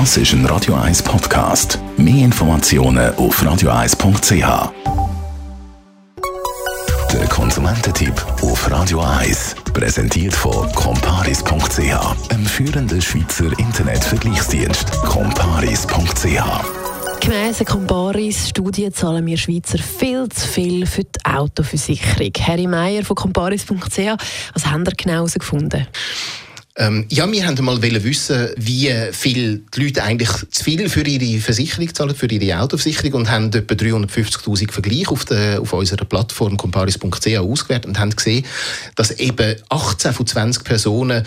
Das ist ein Radio 1 Podcast. Mehr Informationen auf radio1.ch. Der Konsumententipp auf Radio 1 präsentiert von comparis.ch, einem führenden Schweizer Internetvergleichsdienst. comparis.ch Gemäss Comparis-Studie zahlen wir Schweizer viel zu viel für die Autoversicherung. Harry Meyer von comparis.ch, was haben Sie genau herausgefunden? Ähm, ja, wir wollten mal wissen, wie viel die Leute eigentlich zu viel für ihre Versicherung zahlen, für ihre Autoversicherung und haben etwa 350'000 Vergleiche auf, der, auf unserer Plattform comparis.ch ausgewertet und haben gesehen, dass eben 18 von 20 Personen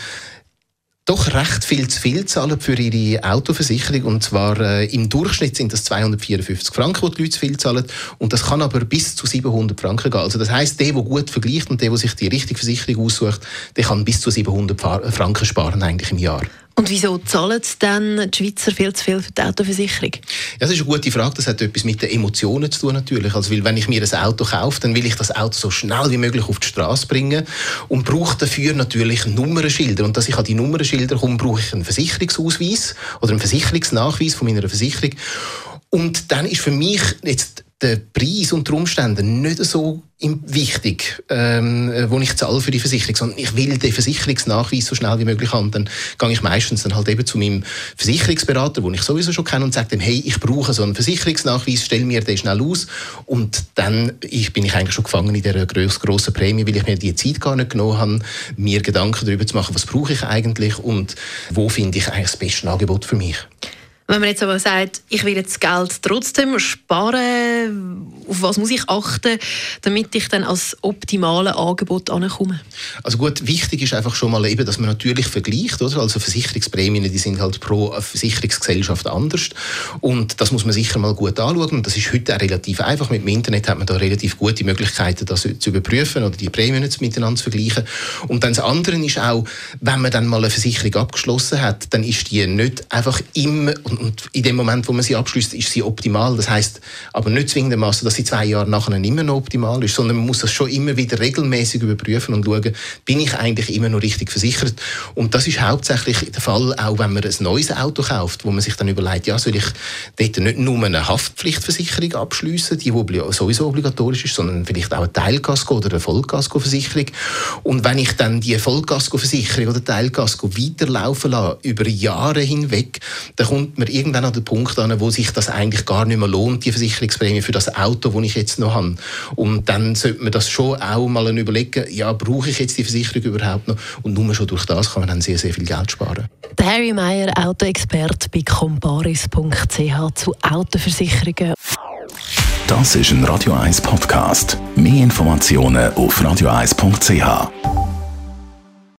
doch recht viel zu viel zahlen für ihre Autoversicherung. Und zwar äh, im Durchschnitt sind das 254 Franken, die die Leute zu viel zahlen. Und das kann aber bis zu 700 Franken gehen. Also das heisst, der, der gut vergleicht und der, der sich die richtige Versicherung aussucht, der kann bis zu 700 Franken sparen eigentlich im Jahr. Und wieso zahlen dann die Schweizer viel zu viel für die Autoversicherung? Ja, das ist eine gute Frage. Das hat etwas mit den Emotionen zu tun natürlich. Also, weil wenn ich mir ein Auto kaufe, dann will ich das Auto so schnell wie möglich auf die Straße bringen und brauche dafür natürlich Nummernschilder. Und dass ich an die Nummernschilder komme, brauche ich einen Versicherungsausweis oder einen Versicherungsnachweis von meiner Versicherung. Und dann ist für mich jetzt der Preis und die Umstände nicht so wichtig, ähm, wo ich zahle für die Versicherung, sondern ich will den Versicherungsnachweis so schnell wie möglich haben. Dann gehe ich meistens dann halt eben zu meinem Versicherungsberater, den ich sowieso schon kenne, und sage dem, hey, ich brauche so einen Versicherungsnachweis, stell mir den schnell aus. Und dann ich, bin ich eigentlich schon gefangen in dieser grossen Prämie, weil ich mir die Zeit gar nicht genommen habe, mir Gedanken darüber zu machen, was brauche ich eigentlich und wo finde ich eigentlich das beste Angebot für mich. Wenn man jetzt aber sagt, ich will jetzt Geld trotzdem sparen, auf was muss ich achten, damit ich dann als optimale Angebot ankomme? Also gut, wichtig ist einfach schon mal eben, dass man natürlich vergleicht, oder? Also Versicherungsprämien, die sind halt pro Versicherungsgesellschaft anders und das muss man sicher mal gut anschauen und das ist heute auch relativ einfach. Mit dem Internet hat man da relativ gute Möglichkeiten, das zu überprüfen oder die Prämien miteinander zu vergleichen. Und dann das andere ist auch, wenn man dann mal eine Versicherung abgeschlossen hat, dann ist die nicht einfach immer und in dem Moment, wo man sie abschließt, ist sie optimal. Das heißt, aber nicht zwingendermaßen, dass sie zwei Jahre nachher immer noch optimal ist, sondern man muss das schon immer wieder regelmäßig überprüfen und schauen, bin ich eigentlich immer noch richtig versichert? Und das ist hauptsächlich der Fall, auch wenn man ein neues Auto kauft, wo man sich dann überlegt, ja, soll ich dort nicht nur eine Haftpflichtversicherung abschließen, die sowieso obligatorisch ist, sondern vielleicht auch eine Teilkasko oder eine Vollkaskoversicherung. Und wenn ich dann die Vollkaskoversicherung oder Teilkasko weiterlaufen lasse, über Jahre hinweg, dann kommt man irgendwann an den Punkt an, wo sich das eigentlich gar nicht mehr lohnt, die Versicherungsprämie für das Auto, das ich jetzt noch habe. Und dann sollte man das schon auch mal überlegen, ja, brauche ich jetzt die Versicherung überhaupt noch? Und nur schon durch das kann man dann sehr, sehr viel Geld sparen. Der Harry Meyer, Autoexpert bei comparis.ch zu Autoversicherungen. Das ist ein Radio 1 Podcast. Mehr Informationen auf radio1.ch.